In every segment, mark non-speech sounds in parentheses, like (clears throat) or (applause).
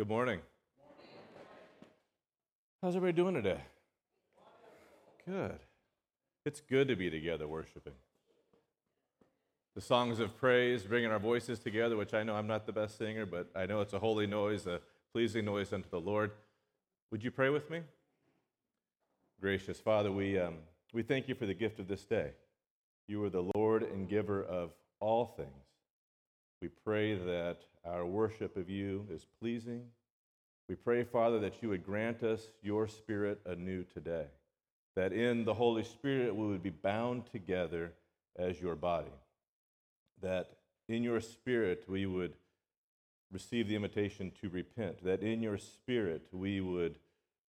Good morning. How's everybody doing today? Good. It's good to be together worshiping. The songs of praise, bringing our voices together, which I know I'm not the best singer, but I know it's a holy noise, a pleasing noise unto the Lord. Would you pray with me? Gracious Father, we, um, we thank you for the gift of this day. You are the Lord and giver of all things. We pray that our worship of you is pleasing. We pray, Father, that you would grant us your spirit anew today, that in the Holy Spirit we would be bound together as your body, that in your spirit we would receive the invitation to repent, that in your spirit we would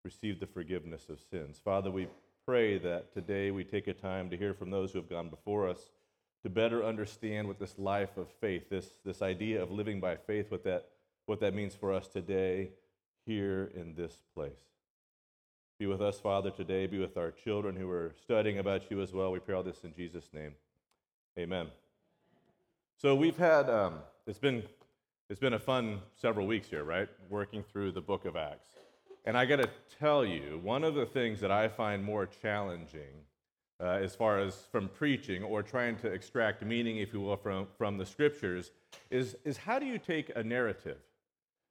receive the forgiveness of sins. Father, we pray that today we take a time to hear from those who have gone before us to better understand what this life of faith, this, this idea of living by faith, what that, what that means for us today here in this place. Be with us, Father, today. Be with our children who are studying about you as well. We pray all this in Jesus' name. Amen. So we've had, um, it's, been, it's been a fun several weeks here, right? Working through the book of Acts. And I got to tell you, one of the things that I find more challenging uh, as far as from preaching or trying to extract meaning, if you will, from, from the scriptures, is, is how do you take a narrative?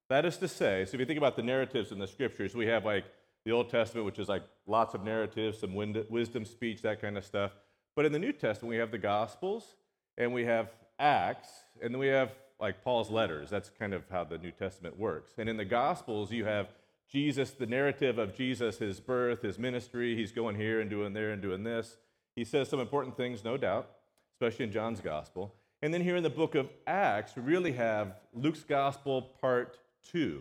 That is to say, so if you think about the narratives in the scriptures, we have like the Old Testament, which is like lots of narratives, some wisdom speech, that kind of stuff. But in the New Testament, we have the Gospels and we have Acts, and then we have like Paul's letters. That's kind of how the New Testament works. And in the Gospels, you have Jesus, the narrative of Jesus, his birth, his ministry, he's going here and doing there and doing this. He says some important things, no doubt, especially in John's gospel. And then here in the book of Acts, we really have Luke's gospel part two,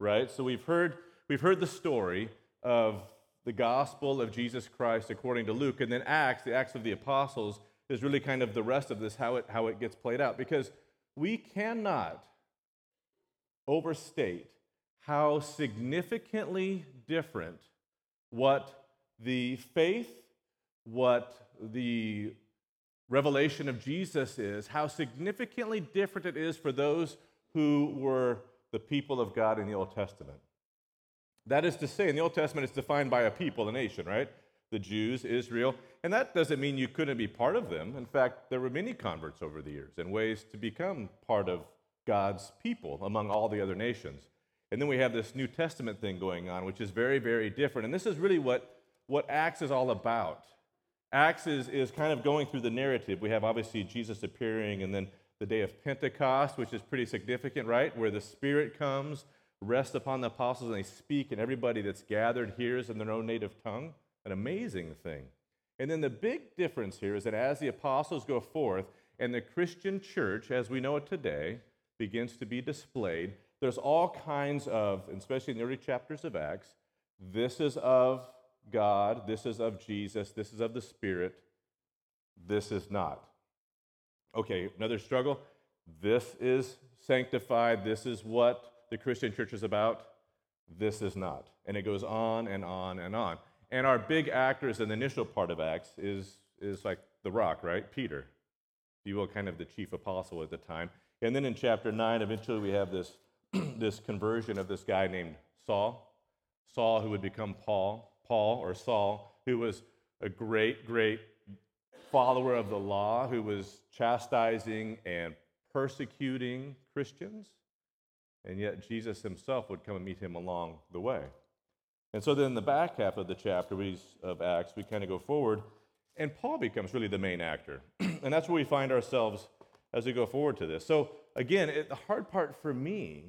right? So we've heard, we've heard the story of the gospel of Jesus Christ according to Luke, and then Acts, the Acts of the Apostles, is really kind of the rest of this, how it, how it gets played out. Because we cannot overstate how significantly different what the faith, what the revelation of Jesus is, how significantly different it is for those who were the people of God in the Old Testament. That is to say, in the Old Testament, it's defined by a people, a nation, right? The Jews, Israel. And that doesn't mean you couldn't be part of them. In fact, there were many converts over the years and ways to become part of God's people among all the other nations. And then we have this New Testament thing going on, which is very, very different. And this is really what, what Acts is all about. Acts is, is kind of going through the narrative. We have obviously Jesus appearing, and then the day of Pentecost, which is pretty significant, right? Where the Spirit comes, rests upon the apostles, and they speak, and everybody that's gathered hears in their own native tongue. An amazing thing. And then the big difference here is that as the apostles go forth, and the Christian church, as we know it today, begins to be displayed, there's all kinds of, especially in the early chapters of Acts, this is of God, this is of Jesus, this is of the Spirit, this is not. Okay, another struggle. This is sanctified, this is what the Christian church is about, this is not. And it goes on and on and on. And our big actors in the initial part of Acts is, is like the rock, right? Peter, if you will, kind of the chief apostle at the time. And then in chapter 9, eventually we have this (clears throat) this conversion of this guy named Saul. Saul, who would become Paul, Paul or Saul, who was a great, great follower of the law, who was chastising and persecuting Christians. And yet Jesus himself would come and meet him along the way. And so then in the back half of the chapter of Acts, we kind of go forward, and Paul becomes really the main actor. (clears throat) and that's where we find ourselves as we go forward to this. So again, it, the hard part for me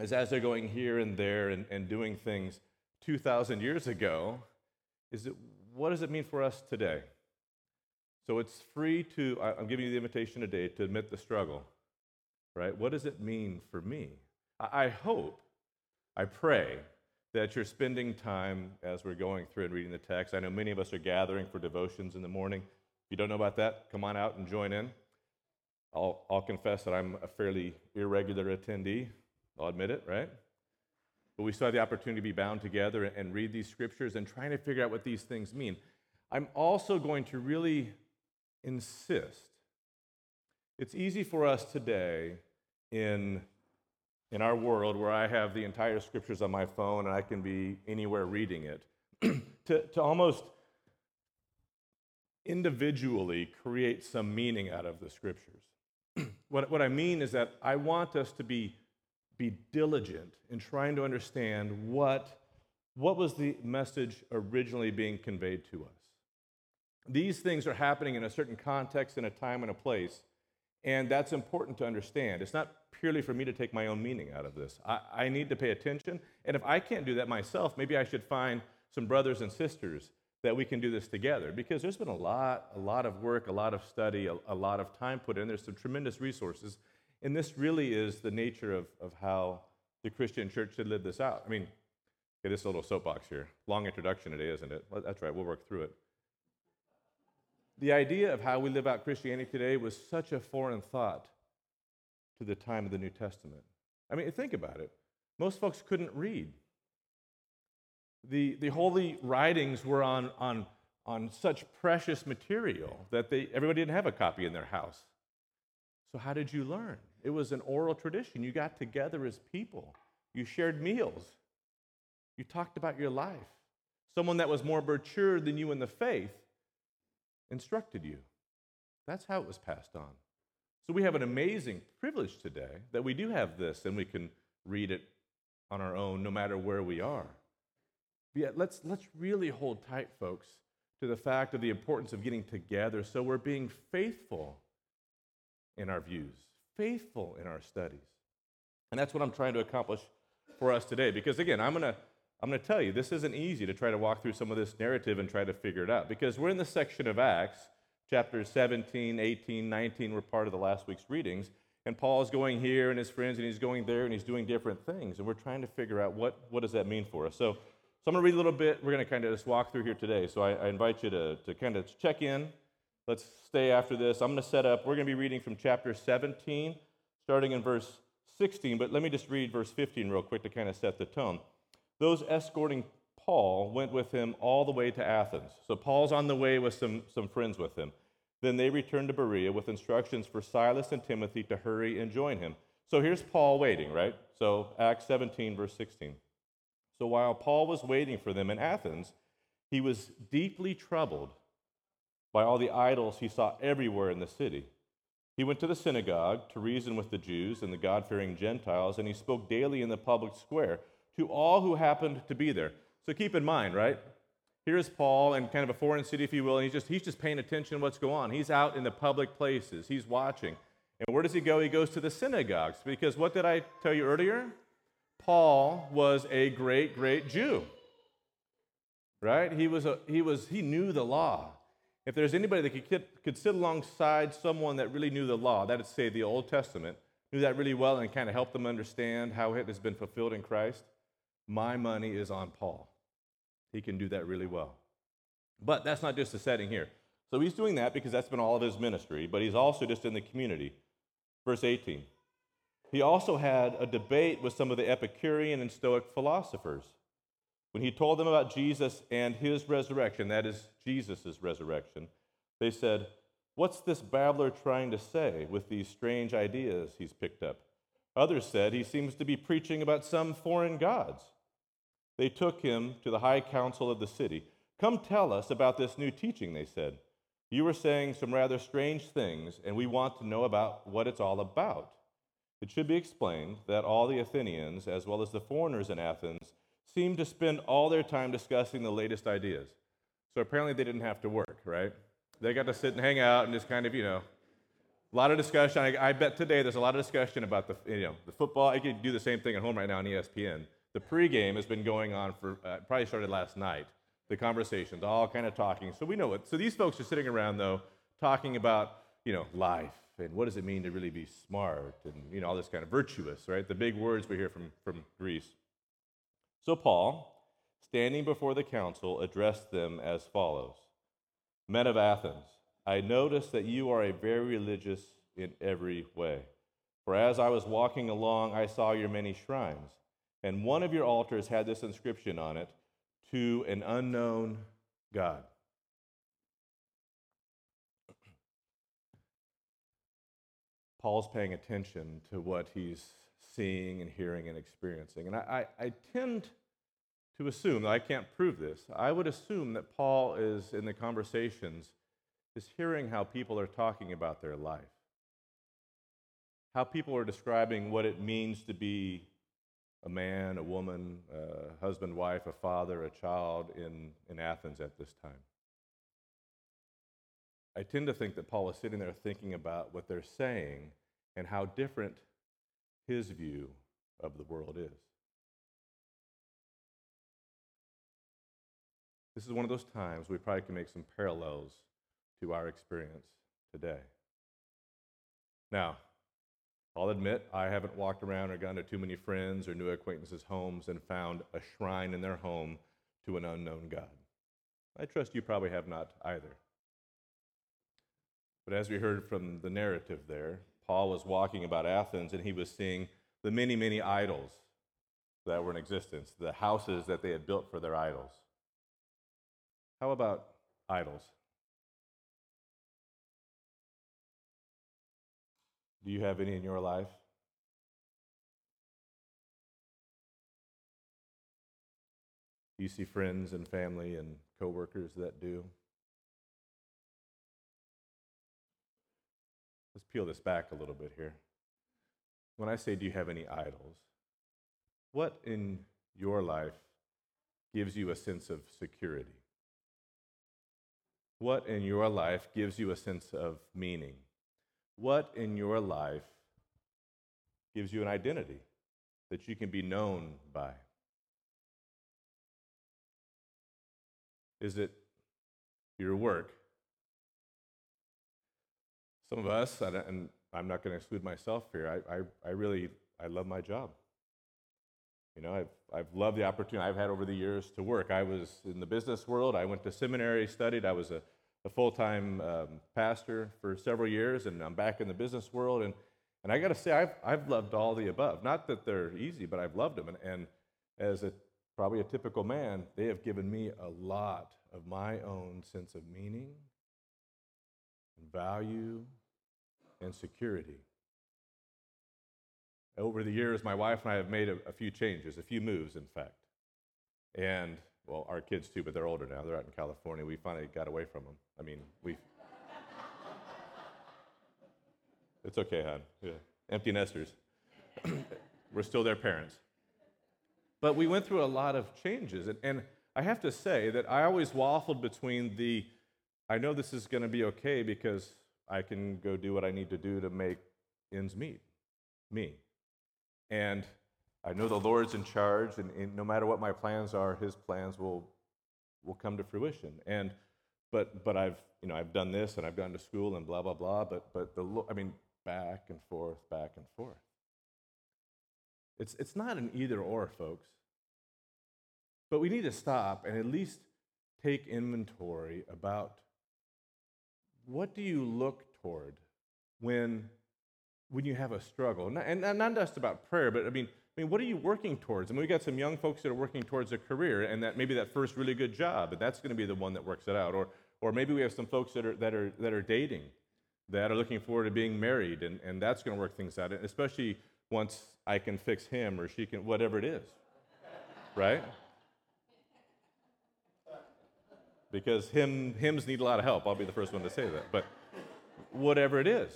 is as they're going here and there and, and doing things 2,000 years ago, is it, what does it mean for us today? So it's free to, I'm giving you the invitation today to admit the struggle, right? What does it mean for me? I hope, I pray that you're spending time as we're going through and reading the text. I know many of us are gathering for devotions in the morning. If you don't know about that, come on out and join in. I'll, I'll confess that I'm a fairly irregular attendee. I'll admit it, right? But we still have the opportunity to be bound together and read these scriptures and trying to figure out what these things mean. I'm also going to really insist. It's easy for us today in in our world where I have the entire scriptures on my phone and I can be anywhere reading it, (clears throat) to, to almost individually create some meaning out of the scriptures. What, what I mean is that I want us to be, be diligent in trying to understand what, what was the message originally being conveyed to us. These things are happening in a certain context, in a time, and a place, and that's important to understand. It's not purely for me to take my own meaning out of this. I, I need to pay attention, and if I can't do that myself, maybe I should find some brothers and sisters that we can do this together because there's been a lot, a lot of work, a lot of study, a, a lot of time put in. There's some tremendous resources. And this really is the nature of, of how the Christian church should live this out. I mean, okay, this little soapbox here. Long introduction today, isn't it? Well, that's right, we'll work through it. The idea of how we live out Christianity today was such a foreign thought to the time of the New Testament. I mean, think about it. Most folks couldn't read the, the holy writings were on, on, on such precious material that they, everybody didn't have a copy in their house. So, how did you learn? It was an oral tradition. You got together as people, you shared meals, you talked about your life. Someone that was more mature than you in the faith instructed you. That's how it was passed on. So, we have an amazing privilege today that we do have this and we can read it on our own no matter where we are. Let's, let's really hold tight, folks, to the fact of the importance of getting together so we're being faithful in our views, faithful in our studies. And that's what I'm trying to accomplish for us today. Because again, I'm going to I'm going to tell you, this isn't easy to try to walk through some of this narrative and try to figure it out. Because we're in the section of Acts, chapters 17, 18, 19, were part of the last week's readings. And Paul's going here and his friends, and he's going there, and he's doing different things. And we're trying to figure out what, what does that mean for us. So so I'm going to read a little bit. We're going to kind of just walk through here today. So I, I invite you to, to kind of check in. Let's stay after this. I'm going to set up, we're going to be reading from chapter 17, starting in verse 16. But let me just read verse 15 real quick to kind of set the tone. Those escorting Paul went with him all the way to Athens. So Paul's on the way with some, some friends with him. Then they returned to Berea with instructions for Silas and Timothy to hurry and join him. So here's Paul waiting, right? So Acts 17, verse 16. So while Paul was waiting for them in Athens, he was deeply troubled by all the idols he saw everywhere in the city. He went to the synagogue to reason with the Jews and the God fearing Gentiles, and he spoke daily in the public square to all who happened to be there. So keep in mind, right? Here's Paul in kind of a foreign city, if you will, and he's just, he's just paying attention to what's going on. He's out in the public places, he's watching. And where does he go? He goes to the synagogues. Because what did I tell you earlier? Paul was a great, great Jew. Right? He was a, he was he knew the law. If there's anybody that could, could sit alongside someone that really knew the law, that is say the Old Testament, knew that really well and kind of helped them understand how it has been fulfilled in Christ, my money is on Paul. He can do that really well. But that's not just the setting here. So he's doing that because that's been all of his ministry, but he's also just in the community. Verse 18. He also had a debate with some of the Epicurean and Stoic philosophers. When he told them about Jesus and his resurrection, that is, Jesus' resurrection, they said, What's this babbler trying to say with these strange ideas he's picked up? Others said he seems to be preaching about some foreign gods. They took him to the high council of the city. Come tell us about this new teaching, they said. You were saying some rather strange things, and we want to know about what it's all about. It should be explained that all the Athenians, as well as the foreigners in Athens, seemed to spend all their time discussing the latest ideas. So apparently they didn't have to work, right? They got to sit and hang out and just kind of, you know, a lot of discussion. I, I bet today there's a lot of discussion about the, you know, the football. I could do the same thing at home right now on ESPN. The pregame has been going on for uh, probably started last night. The conversations, all kind of talking. So we know it. So these folks are sitting around though, talking about, you know, life and what does it mean to really be smart and you know all this kind of virtuous right? The big words we hear from, from greece. So paul standing before the council addressed them as follows. Men of athens i notice that you are a very religious in every way. For as i was walking along i saw your many shrines and one of your altars had this inscription on it to an unknown god Paul's paying attention to what he's seeing and hearing and experiencing. And I, I, I tend to assume, I can't prove this, I would assume that Paul is in the conversations, is hearing how people are talking about their life, how people are describing what it means to be a man, a woman, a husband, wife, a father, a child in, in Athens at this time. I tend to think that Paul is sitting there thinking about what they're saying and how different his view of the world is. This is one of those times we probably can make some parallels to our experience today. Now, I'll admit I haven't walked around or gone to too many friends or new acquaintances' homes and found a shrine in their home to an unknown God. I trust you probably have not either. But as we heard from the narrative there, Paul was walking about Athens and he was seeing the many, many idols that were in existence, the houses that they had built for their idols. How about idols? Do you have any in your life? Do you see friends and family and coworkers that do? Peel this back a little bit here. When I say, do you have any idols? What in your life gives you a sense of security? What in your life gives you a sense of meaning? What in your life gives you an identity that you can be known by? Is it your work? Some of us, and I'm not going to exclude myself here, I, I, I really, I love my job. You know, I've, I've loved the opportunity I've had over the years to work. I was in the business world. I went to seminary, studied. I was a a full time um, pastor for several years, and I'm back in the business world. And, and I got to say, I've, I've loved all the above. Not that they're easy, but I've loved them. And, and as a, probably a typical man, they have given me a lot of my own sense of meaning and value and security. Over the years, my wife and I have made a, a few changes, a few moves, in fact. And well, our kids too, but they're older now. They're out in California. We finally got away from them. I mean, we. (laughs) it's okay, hon. Yeah. Empty nesters. (coughs) We're still their parents. But we went through a lot of changes. And, and I have to say that I always waffled between the I know this is going to be okay because I can go do what I need to do to make ends meet, me. And I know the Lord's in charge, and, and, no matter what my plans are, His plans will will come to fruition. And but but I've you know I've done this and I've gone to school and blah blah blah. But but the I mean back and forth, back and forth. It's it's not an either or, folks. But we need to stop and at least take inventory about what do you look toward when when you have a struggle, and, not just about prayer, but I mean I mean, what are you working towards? I mean, we got some young folks that are working towards a career, and that maybe that first really good job, and that's going to be the one that works it out. Or, or maybe we have some folks that are, that are, that are dating, that are looking forward to being married, and, and that's going to work things out, especially once I can fix him or she can, whatever it is, right? Because him, hymns need a lot of help. I'll be the first one to say that. But whatever it is,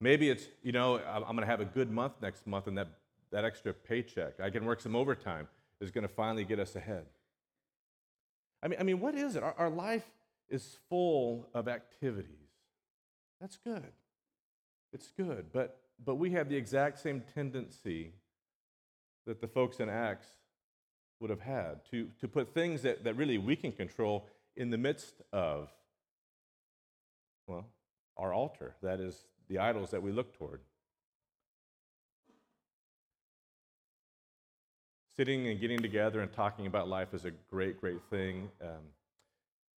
maybe it's, you know, I'm going to have a good month next month, and that that extra paycheck, I can work some overtime, is going to finally get us ahead. I mean, I mean what is it? Our, our life is full of activities. That's good. It's good. But, but we have the exact same tendency that the folks in Acts would have had to, to put things that, that really we can control in the midst of, well, our altar. That is the idols that we look toward. sitting and getting together and talking about life is a great, great thing, um,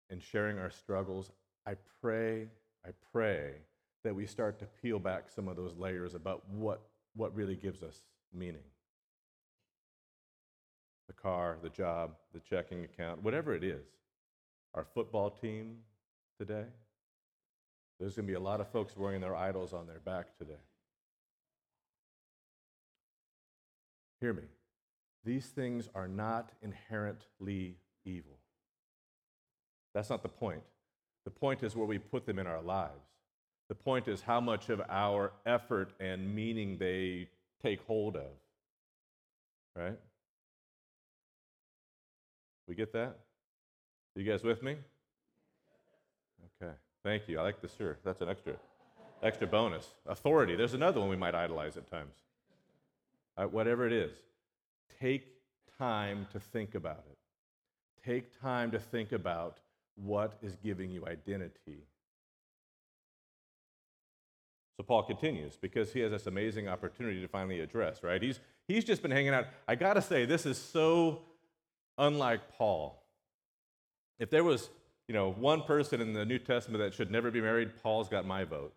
and sharing our struggles. I pray, I pray that we start to peel back some of those layers about what, what really gives us meaning. The car, the job, the checking account, whatever it is. Our football team today. There's going to be a lot of folks wearing their idols on their back today. hear me, these things are not inherently evil. That's not the point. The point is where we put them in our lives. The point is how much of our effort and meaning they take hold of. Right? We get that? You guys with me? Okay. Thank you. I like the sir. That's an extra extra bonus. Authority. There's another one we might idolize at times. Uh, whatever it is, take time to think about it. Take time to think about what is giving you identity. So Paul continues because he has this amazing opportunity to finally address, right? He's, he's just been hanging out. I got to say, this is so unlike Paul. If there was, you know, one person in the New Testament that should never be married, Paul's got my vote.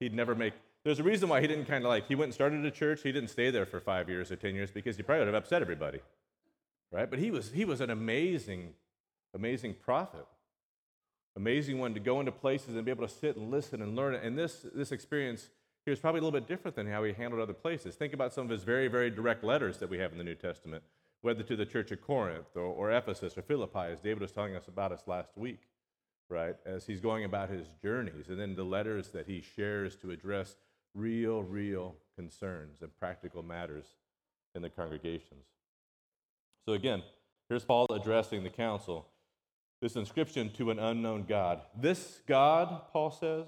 He'd never make. There's a reason why he didn't kind of like, he went and started a church. He didn't stay there for five years or 10 years because he probably would have upset everybody, right? But he was, he was an amazing, amazing prophet amazing one to go into places and be able to sit and listen and learn. And this, this experience here is probably a little bit different than how he handled other places. Think about some of his very, very direct letters that we have in the New Testament, whether to the church of Corinth or, or Ephesus or Philippi, as David was telling us about us last week, right? As he's going about his journeys, and then the letters that he shares to address real, real concerns and practical matters in the congregations. So again, here's Paul addressing the council this inscription to an unknown God. This God, Paul says,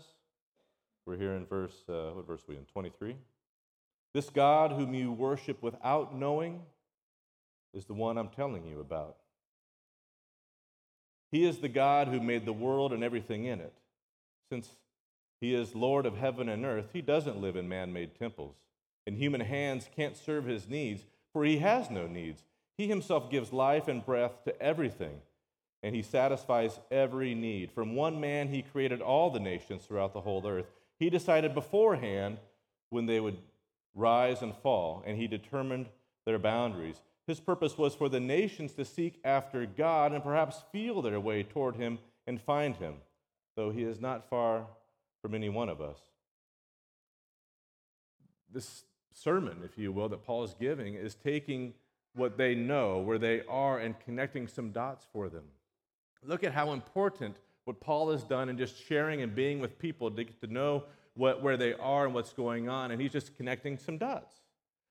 we're here in verse, uh, what verse are we in? 23. This God whom you worship without knowing is the one I'm telling you about. He is the God who made the world and everything in it. Since he is Lord of heaven and earth, he doesn't live in man made temples, and human hands can't serve his needs, for he has no needs. He himself gives life and breath to everything and he satisfies every need. From one man, he created all the nations throughout the whole earth. He decided beforehand when they would rise and fall, and he determined their boundaries. His purpose was for the nations to seek after God and perhaps feel their way toward him and find him, though he is not far from any one of us. This sermon, if you will, that Paul is giving is taking what they know, where they are, and connecting some dots for them. Look at how important what Paul has done in just sharing and being with people to get to know what, where they are and what's going on. And he's just connecting some dots.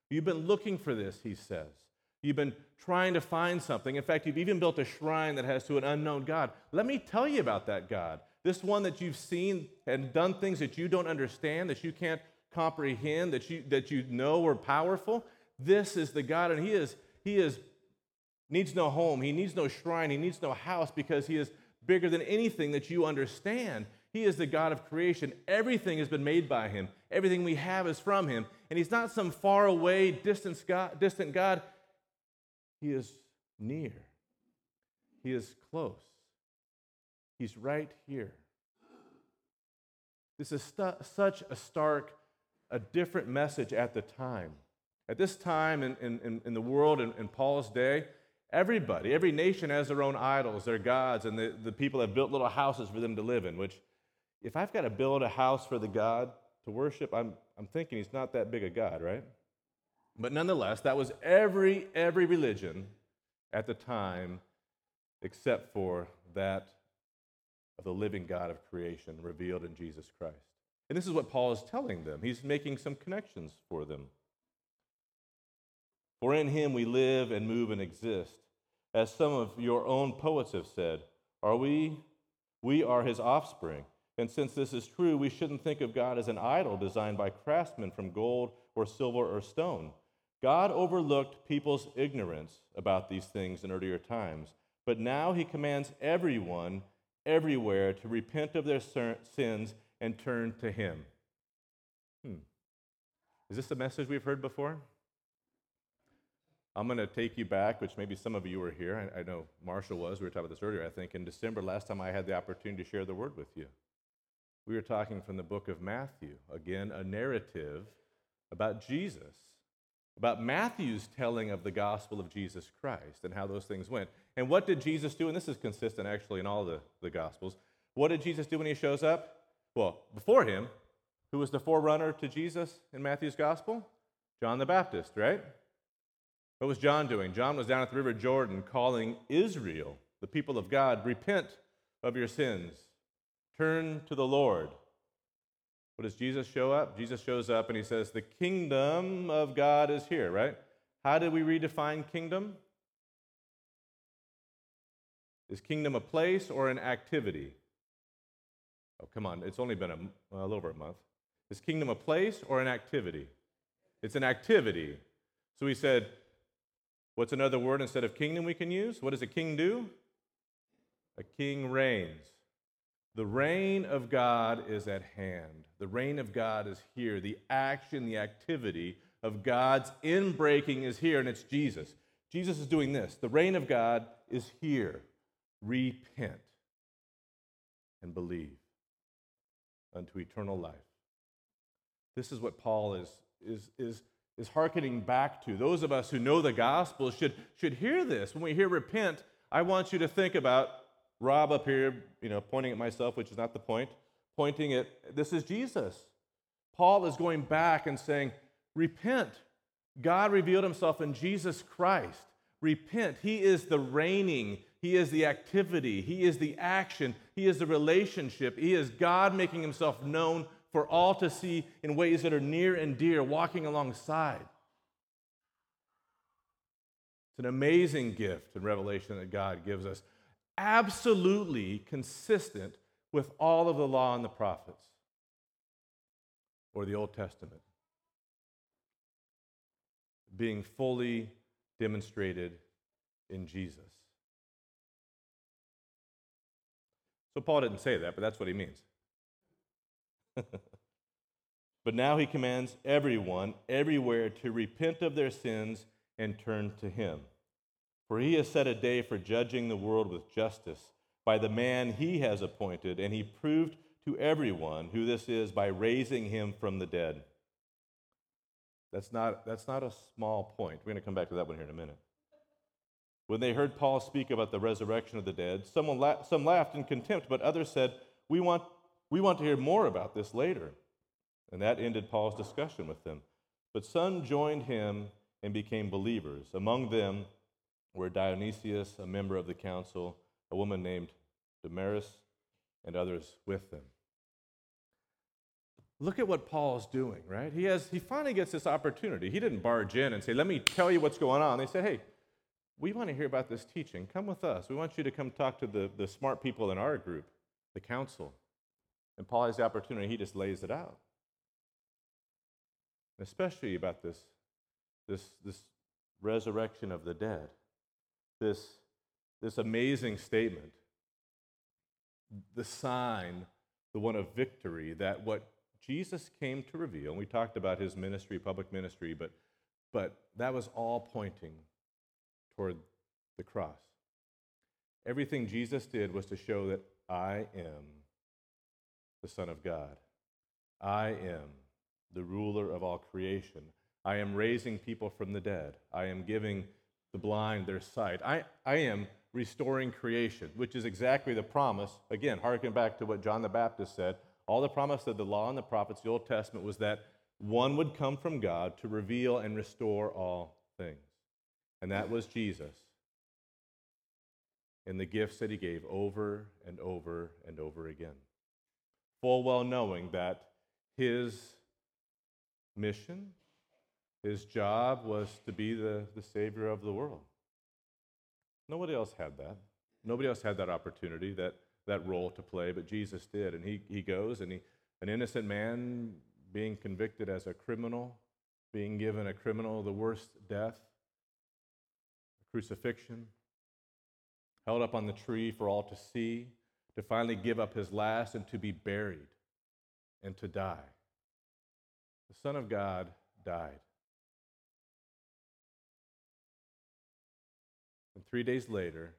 You've been looking for this, he says. You've been trying to find something. In fact, you've even built a shrine that has to an unknown God. Let me tell you about that God. This one that you've seen and done things that you don't understand, that you can't comprehend, that you, that you know are powerful. This is the God, and He is, he is needs no home, he needs no shrine, he needs no house because he is bigger than anything that you understand. He is the God of creation. Everything has been made by him. Everything we have is from him. And he's not some far away, distant God, distant God. He is near. He is close. He's right here. This is such a stark, a different message at the time. At this time in, in, in the world, in, in Paul's day, Everybody, every nation has their own idols, their gods, and the, the people have built little houses for them to live in. Which, if I've got to build a house for the God to worship, I'm, I'm thinking he's not that big a God, right? But nonetheless, that was every, every religion at the time except for that of the living God of creation revealed in Jesus Christ. And this is what Paul is telling them. He's making some connections for them. For in him we live and move and exist. As some of your own poets have said, are we we are his offspring. And since this is true, we shouldn't think of God as an idol designed by craftsmen from gold or silver or stone. God overlooked people's ignorance about these things in earlier times, but now he commands everyone everywhere to repent of their sins and turn to him. Hmm. Is this a message we've heard before? I'm going to take you back, which maybe some of you were here. I, I, know Marshall was. We were talking about this earlier, I think, in December, last time I had the opportunity to share the word with you. We were talking from the book of Matthew, again, a narrative about Jesus, about Matthew's telling of the gospel of Jesus Christ and how those things went. And what did Jesus do? And this is consistent actually in all the, the gospels. What did Jesus do when he shows up? Well, before him, who was the forerunner to Jesus in Matthew's gospel? John the Baptist, right? What was John doing? John was down at the River Jordan calling Israel, the people of God, repent of your sins, turn to the Lord. What does Jesus show up? Jesus shows up and he says, The kingdom of God is here, right? How did we redefine kingdom? Is kingdom a place or an activity? Oh, come on, it's only been a, well, a little over a month. Is kingdom a place or an activity? It's an activity. So he said, What's another word instead of kingdom we can use? What does a king do? A king reigns. The reign of God is at hand. The reign of God is here. The action, the activity of God's inbreaking is here, and it's Jesus. Jesus is doing this. The reign of God is here. Repent and believe unto eternal life. This is what Paul is, is, is, is hearkening back to. Those of us who know the gospel should, should hear this. When we hear repent, I want you to think about Rob up here, you know, pointing at myself, which is not the point, pointing at this is Jesus. Paul is going back and saying, Repent. God revealed himself in Jesus Christ. Repent. He is the reigning, He is the activity, He is the action, He is the relationship. He is God making Himself known for all to see in ways that are near and dear, walking alongside. It's an amazing gift and revelation that God gives us absolutely consistent with all of the law and the prophets or the Old Testament, being fully demonstrated in Jesus. So Paul didn't say that, but that's what he means. (laughs) but now he commands everyone, everywhere, to repent of their sins and turn to him. For he has set a day for judging the world with justice by the man he has appointed, and he proved to everyone who this is by raising him from the dead. That's not, that's not a small point. We're going to come back to that one here in a minute. When they heard Paul speak about the resurrection of the dead, someone la- some laughed in contempt, but others said, we want, we want to hear more about this later. And that ended Paul's discussion with them. But some joined him and became believers. Among them, were Dionysius, a member of the council, a woman named Damaris, and others with them. Look at what Paul's doing, right? He, has, he finally gets this opportunity. He didn't barge in and say, Let me tell you what's going on. They said, Hey, we want to hear about this teaching. Come with us. We want you to come talk to the, the smart people in our group, the council. And Paul has the opportunity, he just lays it out. Especially about this, this, this resurrection of the dead this, this amazing statement the sign, the one of victory, that what Jesus came to reveal, and we talked about his ministry, public ministry, but, but that was all pointing toward the cross. Everything Jesus did was to show that I am the Son of God. I am the ruler of all creation. I am raising people from the dead. I am giving the blind their sight. I, I am restoring creation, which is exactly the promise. Again, harken back to what John the Baptist said. All the promise of the law and the prophets, the Old Testament, was that one would come from God to reveal and restore all things. And that was Jesus and the gifts that he gave over and over and over again. Full well knowing that his mission, his job was to be the, the Savior of the world. Nobody else had that. Nobody else had that opportunity, that, that role to play, but Jesus did. And he, he goes, and he, an innocent man being convicted as a criminal, being given a criminal the worst death, crucifixion, held up on the tree for all to see, to finally give up his last and to be buried and to die. The Son of God died. And three days later,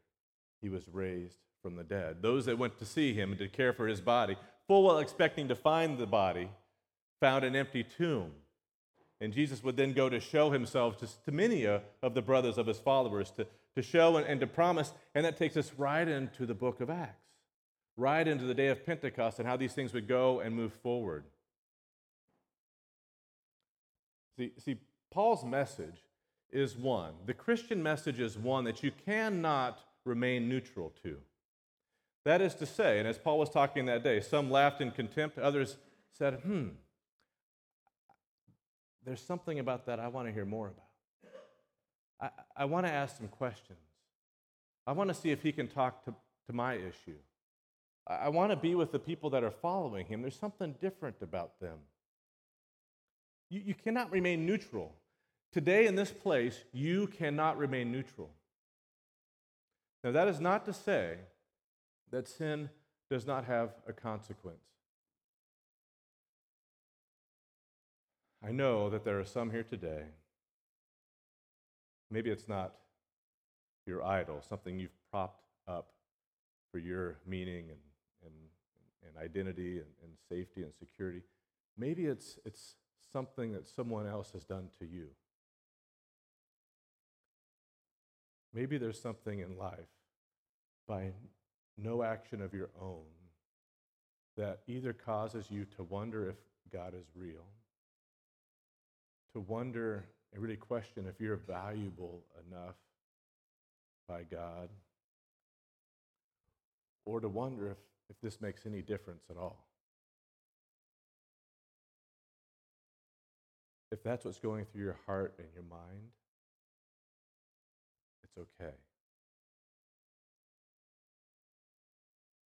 he was raised from the dead. Those that went to see him and to care for his body, full well expecting to find the body, found an empty tomb. And Jesus would then go to show himself to, to many of the brothers of his followers, to, to show and, and to promise. And that takes us right into the book of Acts, right into the day of Pentecost and how these things would go and move forward. See, see Paul's message is one. The Christian message is one that you cannot remain neutral to. That is to say, and as Paul was talking that day, some laughed in contempt, others said, hmm, there's something about that I want to hear more about. I, I want to ask some questions. I want to see if he can talk to, to my issue. I, I want to be with the people that are following him. There's something different about them. You, you cannot remain neutral. Today, in this place, you cannot remain neutral. Now, that is not to say that sin does not have a consequence. I know that there are some here today. Maybe it's not your idol, something you've propped up for your meaning and, and, and identity and, and safety and security. Maybe it's, it's something that someone else has done to you. Maybe there's something in life by no action of your own that either causes you to wonder if God is real, to wonder and really question if you're valuable enough by God, or to wonder if, if this makes any difference at all. If that's what's going through your heart and your mind, it's okay.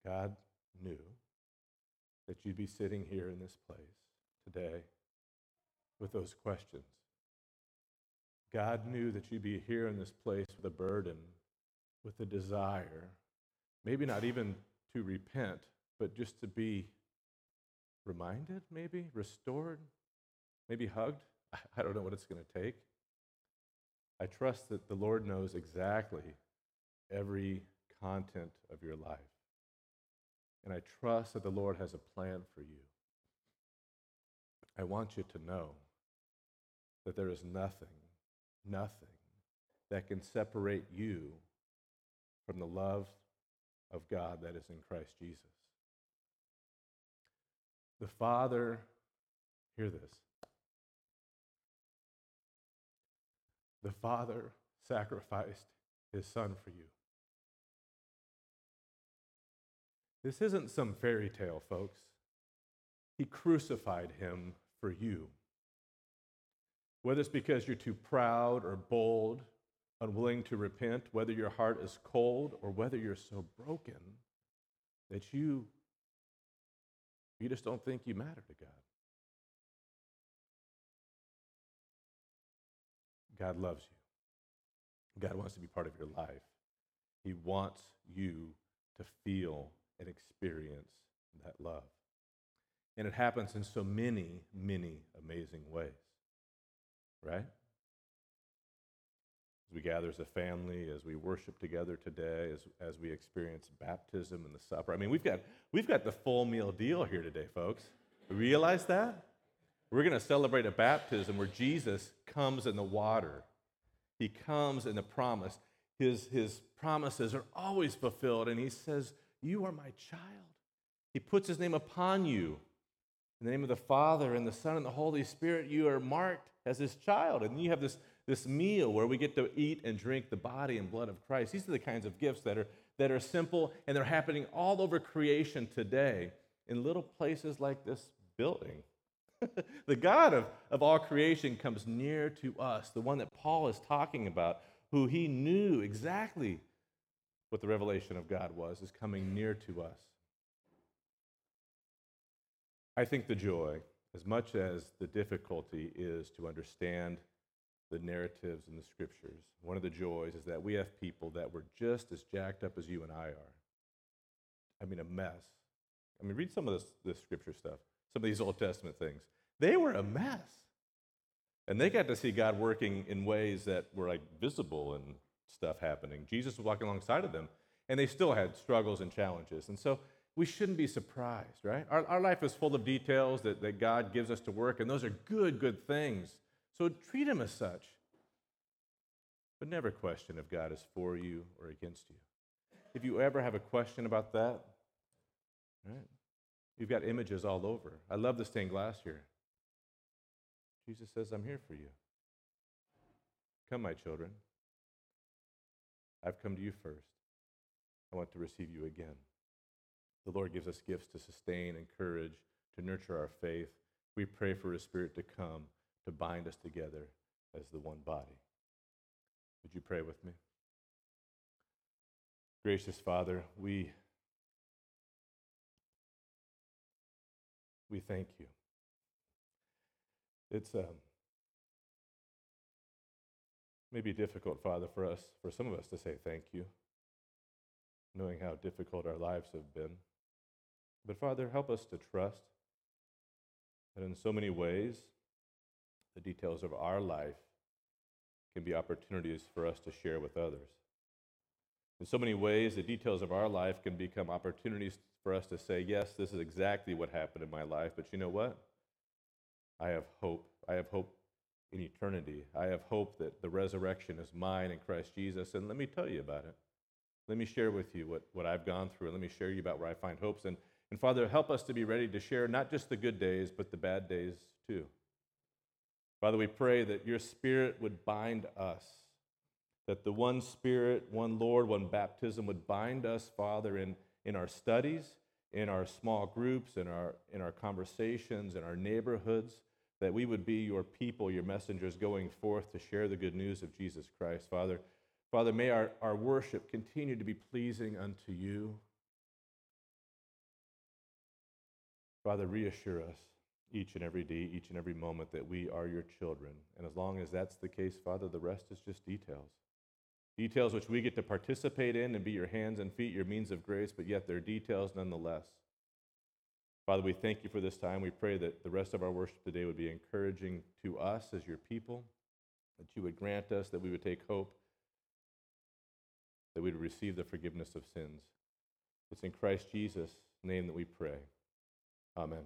God knew that you'd be sitting here in this place today with those questions. God knew that you'd be here in this place with a burden, with a desire, maybe not even to repent, but just to be reminded, maybe, restored, maybe hugged. (laughs) I don't know what it's going to take. I trust that the Lord knows exactly every content of your life. And I trust that the Lord has a plan for you. I want you to know that there is nothing, nothing that can separate you from the love of God that is in Christ Jesus. The Father, hear this. The Father sacrificed his Son for you. This isn't some fairy tale, folks. He crucified him for you. Whether it's because you're too proud or bold, unwilling to repent, whether your heart is cold or whether you're so broken that you you just don't think you matter to God. God loves you. God wants to be part of your life. He wants you to feel and experience that love. And it happens in so many, many amazing ways, right? As we gather as a family, as we worship together today, as, as we experience baptism and the supper. I mean, we've got, we've got the full meal deal here today, folks. Realize that? We're going to celebrate a baptism where Jesus comes in the water. He comes in the promise. His, his promises are always fulfilled, and he says, you are my child. He puts his name upon you. In the name of the Father and the Son and the Holy Spirit, you are marked as his child. And you have this, this meal where we get to eat and drink the body and blood of Christ. These are the kinds of gifts that are, that are simple and they're happening all over creation today in little places like this building. (laughs) the God of, of all creation comes near to us, the one that Paul is talking about, who he knew exactly what the revelation of God was, is coming near to us. I think the joy, as much as the difficulty is to understand the narratives in the scriptures, one of the joys is that we have people that were just as jacked up as you and I are. I mean, a mess. I mean, read some of this, this scripture stuff, some of these Old Testament things. They were a mess. And they got to see God working in ways that were like visible and stuff happening. Jesus was walking alongside of them, and they still had struggles and challenges. And so we shouldn't be surprised, right? Our, our life is full of details that, that God gives us to work, and those are good, good things. So treat them as such. But never question if God is for you or against you. If you ever have a question about that, right? You've got images all over. I love the stained glass here. Jesus says, I'm here for you. Come, my children. I've come to you first. I want to receive you again. The Lord gives us gifts to sustain, and encourage, to nurture our faith. We pray for His Spirit to come to bind us together as the one body. Would you pray with me? Gracious Father, we, we thank you. It's um, maybe difficult, Father, for us, for some of us to say thank you, knowing how difficult our lives have been. But Father, help us to trust that in so many ways, the details of our life can be opportunities for us to share with others. In so many ways, the details of our life can become opportunities for us to say, Yes, this is exactly what happened in my life, but you know what? I have hope. I have hope in eternity. I have hope that the resurrection is mine in Christ Jesus. And let me tell you about it. Let me share with you what, what I've gone through. Let me share you about where I find hopes. And, and Father, help us to be ready to share not just the good days, but the bad days too. Father, we pray that your Spirit would bind us, that the one Spirit, one Lord, one baptism would bind us, Father, in, in our studies, in our small groups, in our, in our conversations, in our neighborhoods, that we would be your people, your messengers going forth to share the good news of Jesus Christ. Father, Father, may our, our worship continue to be pleasing unto you. Father, reassure us each and every day, each and every moment that we are your children. And as long as that's the case, Father, the rest is just details. Details which we get to participate in and be your hands and feet, your means of grace, but yet they're details nonetheless. Father, we thank you for this time. We pray that the rest of our worship today would be encouraging to us as your people, that you would grant us that we would take hope, that we would receive the forgiveness of sins. It's in Christ Jesus' name that we pray. Amen.